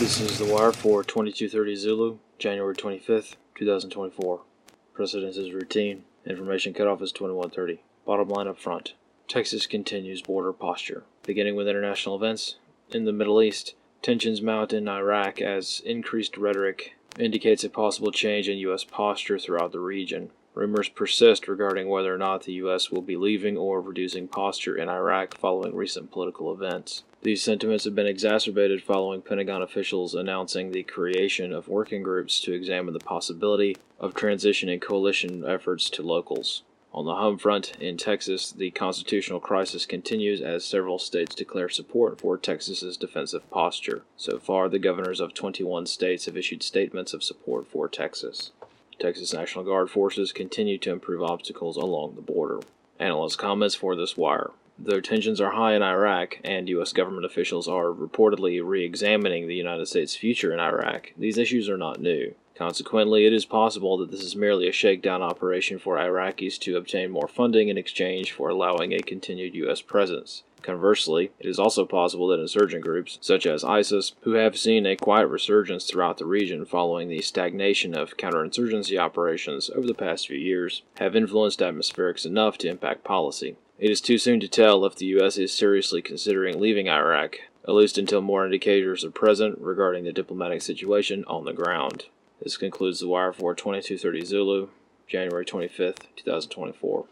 This is The Wire for 2230 Zulu, January 25th, 2024. Precedence is routine. Information cutoff is 2130. Bottom line up front. Texas continues border posture. Beginning with international events. In the Middle East, tensions mount in Iraq as increased rhetoric indicates a possible change in U.S. posture throughout the region. Rumors persist regarding whether or not the U.S. will be leaving or reducing posture in Iraq following recent political events. These sentiments have been exacerbated following Pentagon officials announcing the creation of working groups to examine the possibility of transitioning coalition efforts to locals. On the home front in Texas, the constitutional crisis continues as several states declare support for Texas's defensive posture. So far, the governors of 21 states have issued statements of support for Texas. Texas National Guard forces continue to improve obstacles along the border. Analyst comments for this wire. Though tensions are high in Iraq and U.S. government officials are reportedly re examining the United States' future in Iraq, these issues are not new. Consequently, it is possible that this is merely a shakedown operation for Iraqis to obtain more funding in exchange for allowing a continued U.S. presence. Conversely, it is also possible that insurgent groups, such as ISIS, who have seen a quiet resurgence throughout the region following the stagnation of counterinsurgency operations over the past few years, have influenced atmospherics enough to impact policy. It is too soon to tell if the U.S. is seriously considering leaving Iraq, at least until more indicators are present regarding the diplomatic situation on the ground. This concludes the Wire for 2230 Zulu, January 25th, 2024.